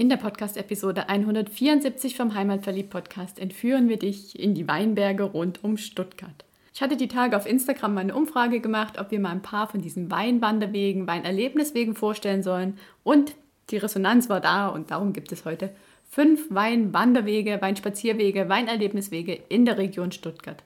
In der Podcast-Episode 174 vom Heimatverliebt-Podcast entführen wir dich in die Weinberge rund um Stuttgart. Ich hatte die Tage auf Instagram mal eine Umfrage gemacht, ob wir mal ein paar von diesen Weinwanderwegen, Weinerlebniswegen vorstellen sollen. Und die Resonanz war da und darum gibt es heute fünf Weinwanderwege, Weinspazierwege, Weinerlebniswege in der Region Stuttgart.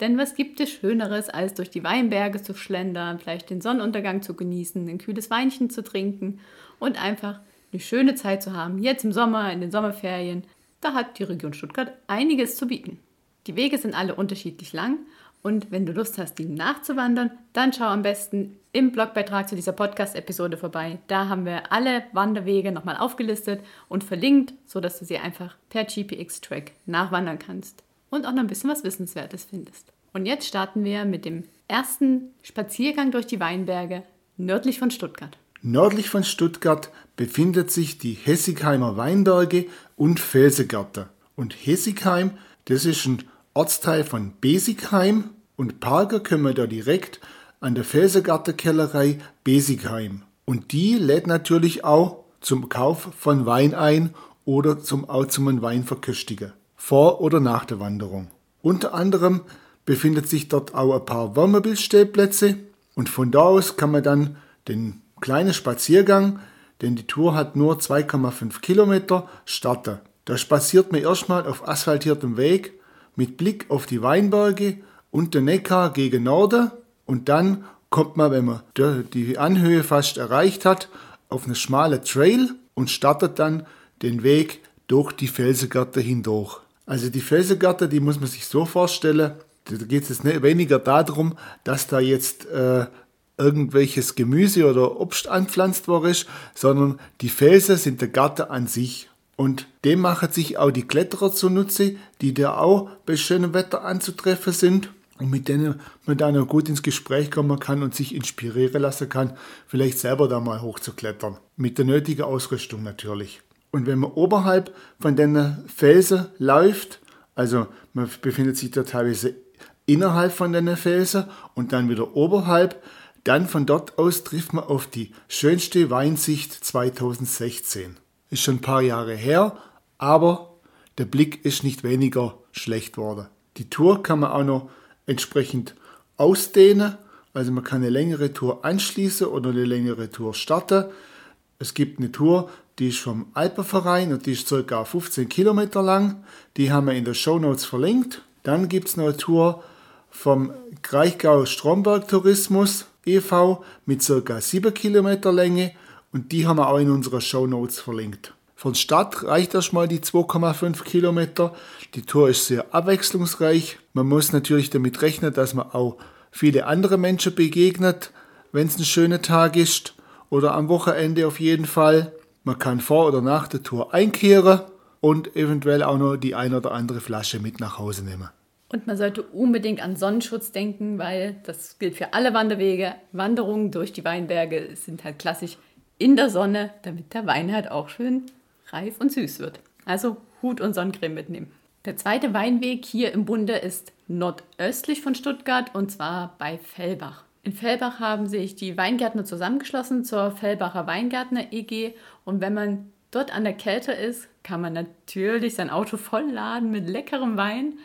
Denn was gibt es Schöneres, als durch die Weinberge zu schlendern, vielleicht den Sonnenuntergang zu genießen, ein kühles Weinchen zu trinken und einfach eine schöne Zeit zu haben, jetzt im Sommer, in den Sommerferien. Da hat die Region Stuttgart einiges zu bieten. Die Wege sind alle unterschiedlich lang und wenn du Lust hast, die nachzuwandern, dann schau am besten im Blogbeitrag zu dieser Podcast-Episode vorbei. Da haben wir alle Wanderwege nochmal aufgelistet und verlinkt, sodass du sie einfach per GPX-Track nachwandern kannst und auch noch ein bisschen was Wissenswertes findest. Und jetzt starten wir mit dem ersten Spaziergang durch die Weinberge nördlich von Stuttgart. Nördlich von Stuttgart befindet sich die Hessigheimer Weinberge und Felsegärte. Und Hessigheim, das ist ein Ortsteil von Besigheim und Parker können wir da direkt an der Felsengartenkellerei Besigheim. Und die lädt natürlich auch zum Kauf von Wein ein oder zum auch zum Wein verköstigen. Vor oder nach der Wanderung. Unter anderem befindet sich dort auch ein paar Wohnmobilstellplätze und von da aus kann man dann den kleinen Spaziergang, denn die Tour hat nur 2,5 Kilometer, starten. Da spaziert man erstmal auf asphaltiertem Weg mit Blick auf die Weinberge und den Neckar gegen Norden und dann kommt man, wenn man die Anhöhe fast erreicht hat, auf eine schmale Trail und startet dann den Weg durch die Felsengärte hindurch. Also die Felsengärte, die muss man sich so vorstellen, da geht es jetzt weniger darum, dass da jetzt äh, irgendwelches Gemüse oder Obst anpflanzt worden ist, sondern die Felsen sind der Garten an sich. Und dem machen sich auch die Kletterer zunutze, die da auch bei schönem Wetter anzutreffen sind und mit denen man dann auch gut ins Gespräch kommen kann und sich inspirieren lassen kann, vielleicht selber da mal hochzuklettern. Mit der nötigen Ausrüstung natürlich. Und wenn man oberhalb von den Felsen läuft, also man befindet sich da teilweise innerhalb von den Felsen und dann wieder oberhalb, dann von dort aus trifft man auf die schönste Weinsicht 2016. Ist schon ein paar Jahre her, aber der Blick ist nicht weniger schlecht worden. Die Tour kann man auch noch entsprechend ausdehnen. Also man kann eine längere Tour anschließen oder eine längere Tour starten. Es gibt eine Tour, die ist vom Alpenverein und die ist ca. 15 Kilometer lang. Die haben wir in der Show Notes verlinkt. Dann gibt es noch eine Tour vom Kraichgau Stromberg Tourismus e.V. mit ca. 7 Kilometer Länge und die haben wir auch in unserer Show Notes verlinkt. Von Stadt reicht erstmal die 2,5 Kilometer. Die Tour ist sehr abwechslungsreich. Man muss natürlich damit rechnen, dass man auch viele andere Menschen begegnet, wenn es ein schöner Tag ist oder am Wochenende auf jeden Fall. Man kann vor oder nach der Tour einkehren und eventuell auch noch die ein oder andere Flasche mit nach Hause nehmen. Und man sollte unbedingt an Sonnenschutz denken, weil das gilt für alle Wanderwege. Wanderungen durch die Weinberge sind halt klassisch in der Sonne, damit der Wein halt auch schön reif und süß wird. Also Hut und Sonnencreme mitnehmen. Der zweite Weinweg hier im Bunde ist nordöstlich von Stuttgart und zwar bei Fellbach. In Fellbach haben sich die Weingärtner zusammengeschlossen zur Fellbacher Weingärtner EG und wenn man dort an der Kälte ist, kann man natürlich sein Auto vollladen mit leckerem Wein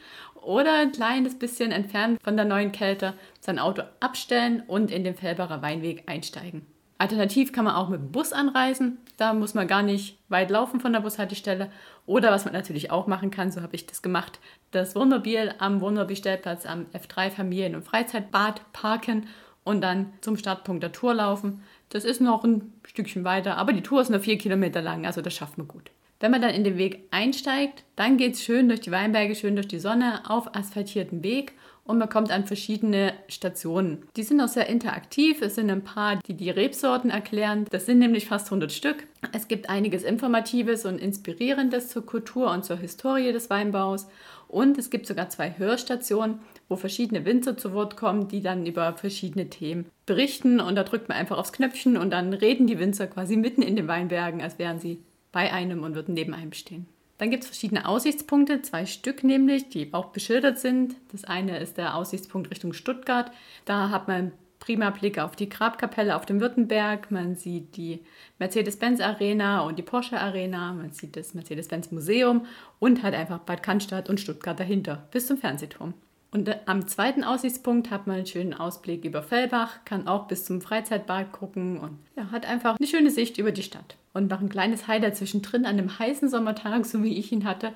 oder ein kleines bisschen entfernt von der neuen Kälte sein Auto abstellen und in den Fellbacher Weinweg einsteigen. Alternativ kann man auch mit dem Bus anreisen. Da muss man gar nicht weit laufen von der Bushaltestelle. Oder was man natürlich auch machen kann, so habe ich das gemacht, das Wohnmobil am Wohnmobilstellplatz am F3 Familien- und Freizeitbad parken und dann zum Startpunkt der Tour laufen. Das ist noch ein Stückchen weiter, aber die Tour ist nur vier Kilometer lang, also das schafft man gut. Wenn man dann in den Weg einsteigt, dann geht es schön durch die Weinberge, schön durch die Sonne auf asphaltierten Weg und man kommt an verschiedene Stationen. Die sind auch sehr interaktiv. Es sind ein paar, die die Rebsorten erklären. Das sind nämlich fast 100 Stück. Es gibt einiges Informatives und Inspirierendes zur Kultur und zur Historie des Weinbaus. Und es gibt sogar zwei Hörstationen, wo verschiedene Winzer zu Wort kommen, die dann über verschiedene Themen berichten. Und da drückt man einfach aufs Knöpfchen und dann reden die Winzer quasi mitten in den Weinbergen, als wären sie bei einem und würden neben einem stehen. Dann gibt es verschiedene Aussichtspunkte, zwei Stück nämlich, die auch beschildert sind. Das eine ist der Aussichtspunkt Richtung Stuttgart. Da hat man prima Blick auf die Grabkapelle auf dem Württemberg. Man sieht die Mercedes-Benz Arena und die Porsche Arena. Man sieht das Mercedes-Benz Museum und halt einfach Bad Cannstatt und Stuttgart dahinter bis zum Fernsehturm. Und am zweiten Aussichtspunkt hat man einen schönen Ausblick über Fellbach, kann auch bis zum Freizeitbad gucken und ja, hat einfach eine schöne Sicht über die Stadt. Und noch ein kleines Highlight zwischendrin an einem heißen Sommertag, so wie ich ihn hatte,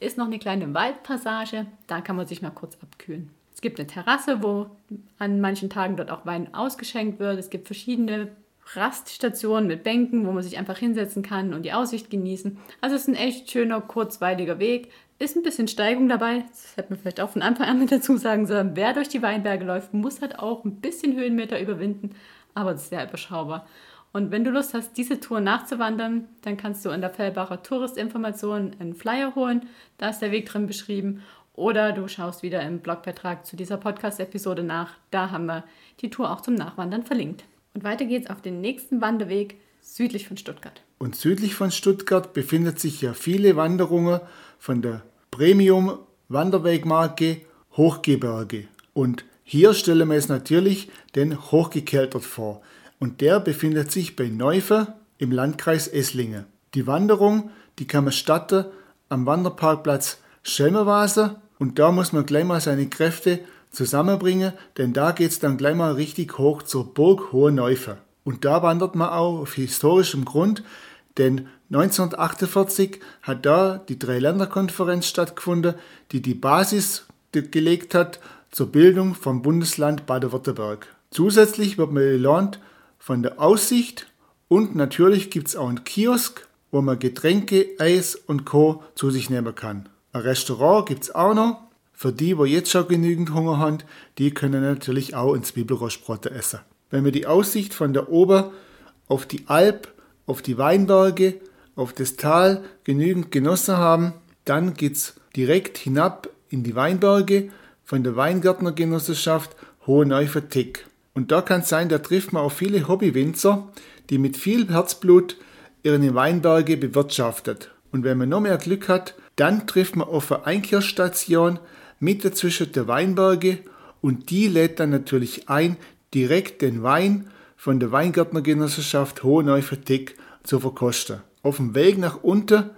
ist noch eine kleine Waldpassage. Da kann man sich mal kurz abkühlen. Es gibt eine Terrasse, wo an manchen Tagen dort auch Wein ausgeschenkt wird. Es gibt verschiedene Raststationen mit Bänken, wo man sich einfach hinsetzen kann und die Aussicht genießen. Also es ist ein echt schöner, kurzweiliger Weg. Ist ein bisschen Steigung dabei. Das hätte man vielleicht auch von Anfang an mit dazu sagen sollen. Wer durch die Weinberge läuft, muss halt auch ein bisschen Höhenmeter überwinden. Aber sehr überschaubar. Und wenn du Lust hast, diese Tour nachzuwandern, dann kannst du in der Fellbacher Touristinformation einen Flyer holen. Da ist der Weg drin beschrieben. Oder du schaust wieder im Blogbeitrag zu dieser Podcast-Episode nach. Da haben wir die Tour auch zum Nachwandern verlinkt. Und weiter geht's auf den nächsten Wanderweg südlich von Stuttgart. Und südlich von Stuttgart befindet sich ja viele Wanderungen von der Premium-Wanderwegmarke Hochgebirge. Und hier stellen wir es natürlich den Hochgekeltert vor. Und der befindet sich bei Neufe im Landkreis Esslingen. Die Wanderung, die kann man starten am Wanderparkplatz Schelmerwasser und da muss man gleich mal seine Kräfte zusammenbringen, denn da geht es dann gleich mal richtig hoch zur Burg Hohe Neufe. Und da wandert man auch auf historischem Grund, denn 1948 hat da die Dreiländerkonferenz stattgefunden, die die Basis gelegt hat zur Bildung vom Bundesland Baden-Württemberg. Zusätzlich wird man gelernt von der Aussicht und natürlich gibt es auch einen Kiosk, wo man Getränke, Eis und Co. zu sich nehmen kann. Ein Restaurant gibt es auch noch. Für die, die jetzt schon genügend Hunger haben, die können natürlich auch ein Zwiebelrostbrote essen. Wenn wir die Aussicht von der Ober auf die Alp, auf die Weinberge, auf das Tal genügend genossen haben, dann geht es direkt hinab in die Weinberge von der Weingärtnergenossenschaft Hohe Neufer-Tick. Und da kann es sein, da trifft man auch viele Hobbywinzer, die mit viel Herzblut ihre Weinberge bewirtschaftet. Und wenn man noch mehr Glück hat, dann trifft man auf eine Einkehrstation mitten zwischen der Weinberge und die lädt dann natürlich ein, direkt den Wein von der Weingärtnergenossenschaft Hoheneufer-Tick zu verkosten. Auf dem Weg nach unten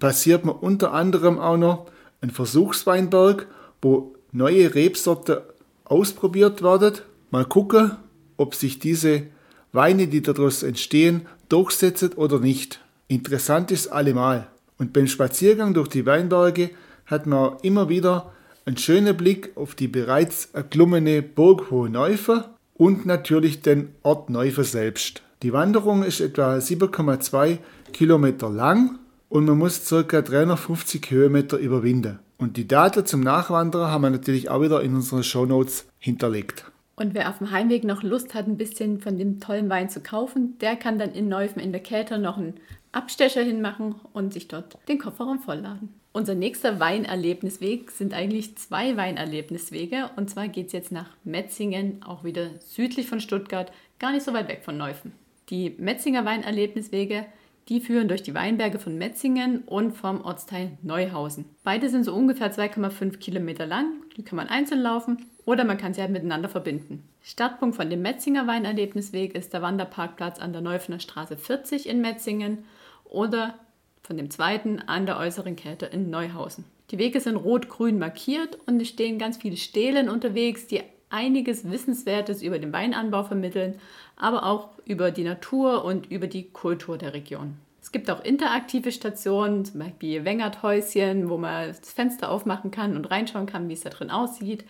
passiert man unter anderem auch noch einen Versuchsweinberg, wo neue Rebsorten ausprobiert werden. Mal gucken, ob sich diese Weine, die daraus entstehen, durchsetzen oder nicht. Interessant ist allemal. Und beim Spaziergang durch die Weinberge hat man immer wieder einen schönen Blick auf die bereits erklommene Burg Hoheneufer und natürlich den Ort Neufer selbst. Die Wanderung ist etwa 7,2 Kilometer lang und man muss ca. 350 Höhenmeter überwinden. Und die Daten zum Nachwandern haben wir natürlich auch wieder in unseren Shownotes hinterlegt. Und wer auf dem Heimweg noch Lust hat, ein bisschen von dem tollen Wein zu kaufen, der kann dann in Neufen in der Kälte noch einen Abstecher hinmachen und sich dort den Kofferraum vollladen. Unser nächster Weinerlebnisweg sind eigentlich zwei Weinerlebniswege. Und zwar geht es jetzt nach Metzingen, auch wieder südlich von Stuttgart, gar nicht so weit weg von Neufen. Die Metzinger Weinerlebniswege, die führen durch die Weinberge von Metzingen und vom Ortsteil Neuhausen. Beide sind so ungefähr 2,5 Kilometer lang. Die kann man einzeln laufen oder man kann sie halt miteinander verbinden. Startpunkt von dem Metzinger Weinerlebnisweg ist der Wanderparkplatz an der Neufener Straße 40 in Metzingen oder von dem zweiten an der äußeren Kette in Neuhausen. Die Wege sind rot-grün markiert und es stehen ganz viele Stelen unterwegs, die einiges Wissenswertes über den Weinanbau vermitteln, aber auch über die Natur und über die Kultur der Region. Es gibt auch interaktive Stationen, zum Beispiel Wengerthäuschen, wo man das Fenster aufmachen kann und reinschauen kann, wie es da drin aussieht.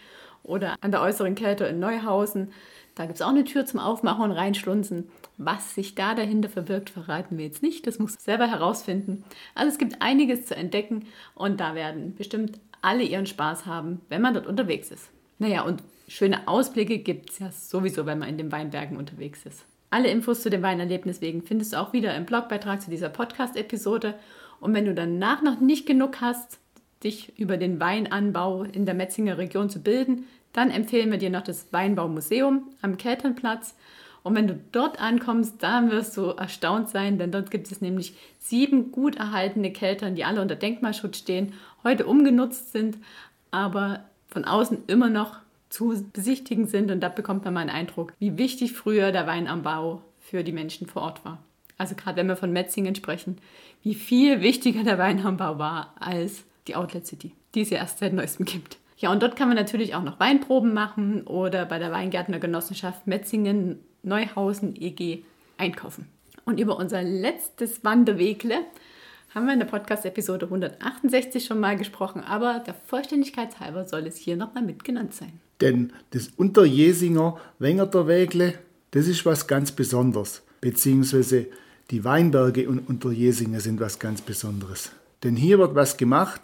Oder an der äußeren Kette in Neuhausen. Da gibt es auch eine Tür zum Aufmachen und Reinschlunzen. Was sich da dahinter verbirgt, verraten wir jetzt nicht. Das muss selber herausfinden. Also es gibt einiges zu entdecken und da werden bestimmt alle ihren Spaß haben, wenn man dort unterwegs ist. Naja, und schöne Ausblicke gibt es ja sowieso, wenn man in den Weinbergen unterwegs ist. Alle Infos zu den Weinerlebniswegen findest du auch wieder im Blogbeitrag zu dieser Podcast-Episode. Und wenn du danach noch nicht genug hast, dich über den Weinanbau in der Metzinger Region zu bilden, dann empfehlen wir dir noch das Weinbaumuseum am Kelternplatz. Und wenn du dort ankommst, dann wirst du erstaunt sein, denn dort gibt es nämlich sieben gut erhaltene Keltern, die alle unter Denkmalschutz stehen, heute umgenutzt sind, aber von außen immer noch zu besichtigen sind. Und da bekommt man mal einen Eindruck, wie wichtig früher der Weinanbau für die Menschen vor Ort war. Also gerade wenn wir von Metzingen sprechen, wie viel wichtiger der Weinanbau war als die Outlet City, die es ja erst seit neuestem gibt. Ja, und dort kann man natürlich auch noch Weinproben machen oder bei der Weingärtnergenossenschaft Metzingen Neuhausen EG einkaufen. Und über unser letztes Wanderwegle haben wir in der Podcast-Episode 168 schon mal gesprochen, aber der Vollständigkeit halber soll es hier nochmal mitgenannt sein. Denn das Unterjesinger Wengerter Wägle, das ist was ganz Besonderes, beziehungsweise die Weinberge und Unterjesingen sind was ganz Besonderes. Denn hier wird was gemacht,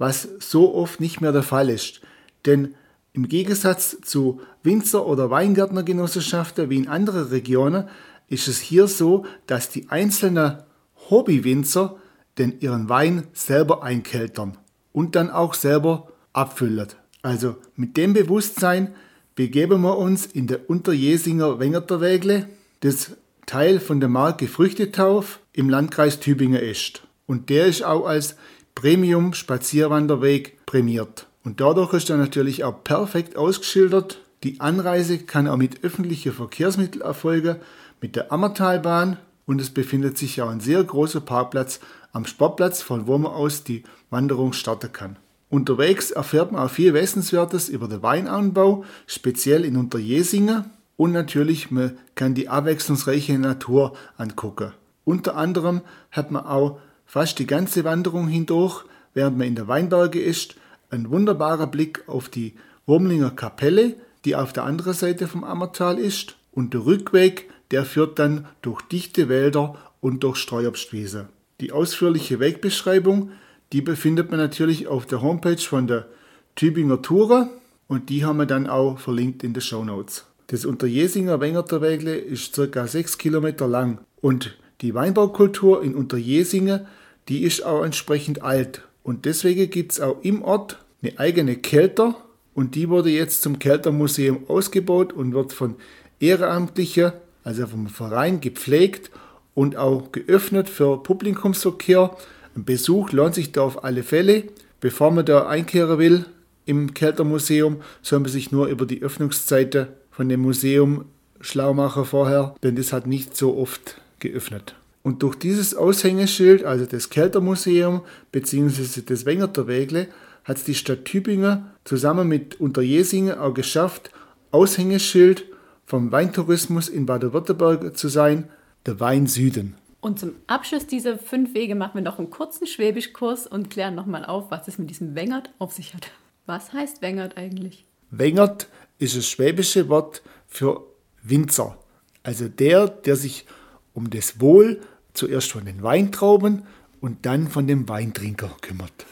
was so oft nicht mehr der Fall ist. Denn im Gegensatz zu Winzer- oder Weingärtnergenossenschaften wie in anderen Regionen ist es hier so, dass die einzelnen Hobbywinzer den ihren Wein selber einkeltern und dann auch selber abfüllen. Also mit dem Bewusstsein begeben wir uns in der Unterjesinger Wengerterwägle, das Teil von der Marke Früchtetauf im Landkreis Tübingen ist. Und der ist auch als Premium Spazierwanderweg prämiert. Und dadurch ist er natürlich auch perfekt ausgeschildert. Die Anreise kann auch mit öffentlichen Verkehrsmitteln erfolgen, mit der Ammertalbahn und es befindet sich auch ein sehr großer Parkplatz am Sportplatz, von wo man aus die Wanderung starten kann. Unterwegs erfährt man auch viel Wissenswertes über den Weinanbau, speziell in Unterjesingen und natürlich man kann die abwechslungsreiche Natur angucken. Unter anderem hat man auch fast die ganze Wanderung hindurch, während man in der Weinberge ist, ein wunderbarer Blick auf die Wurmlinger Kapelle, die auf der anderen Seite vom Ammertal ist, und der Rückweg, der führt dann durch dichte Wälder und durch Streuobstwiese. Die ausführliche Wegbeschreibung, die befindet man natürlich auf der Homepage von der Tübinger Tourer und die haben wir dann auch verlinkt in den Show Notes. Das Unterjesinger Wengerterwägle ist ca. 6 Kilometer lang und die Weinbaukultur in Unterjesingen, die ist auch entsprechend alt und deswegen gibt es auch im Ort eine eigene Kelter und die wurde jetzt zum Keltermuseum ausgebaut und wird von Ehrenamtlichen, also vom Verein, gepflegt und auch geöffnet für Publikumsverkehr. Ein Besuch lohnt sich da auf alle Fälle. Bevor man da einkehren will im Keltermuseum, soll man sich nur über die Öffnungszeiten von dem Museum schlau machen vorher, denn das hat nicht so oft geöffnet. Und durch dieses Aushängeschild, also das Keltermuseum bzw. das Wengerter Wägle, hat es die Stadt Tübingen zusammen mit Unterjesingen auch geschafft, Aushängeschild vom Weintourismus in Baden-Württemberg zu sein, der Wein Süden. Und zum Abschluss dieser fünf Wege machen wir noch einen kurzen Schwäbischkurs und klären nochmal auf, was es mit diesem Wengert auf sich hat. Was heißt Wengert eigentlich? Wengert ist das schwäbische Wort für Winzer. Also der, der sich um das Wohl zuerst von den Weintrauben und dann von dem Weintrinker kümmert.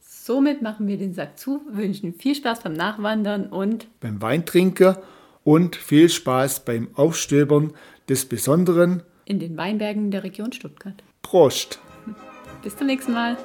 Somit machen wir den Sack zu, wünschen viel Spaß beim Nachwandern und beim Weintrinker und viel Spaß beim Aufstöbern des Besonderen in den Weinbergen der Region Stuttgart. Prost! Bis zum nächsten Mal.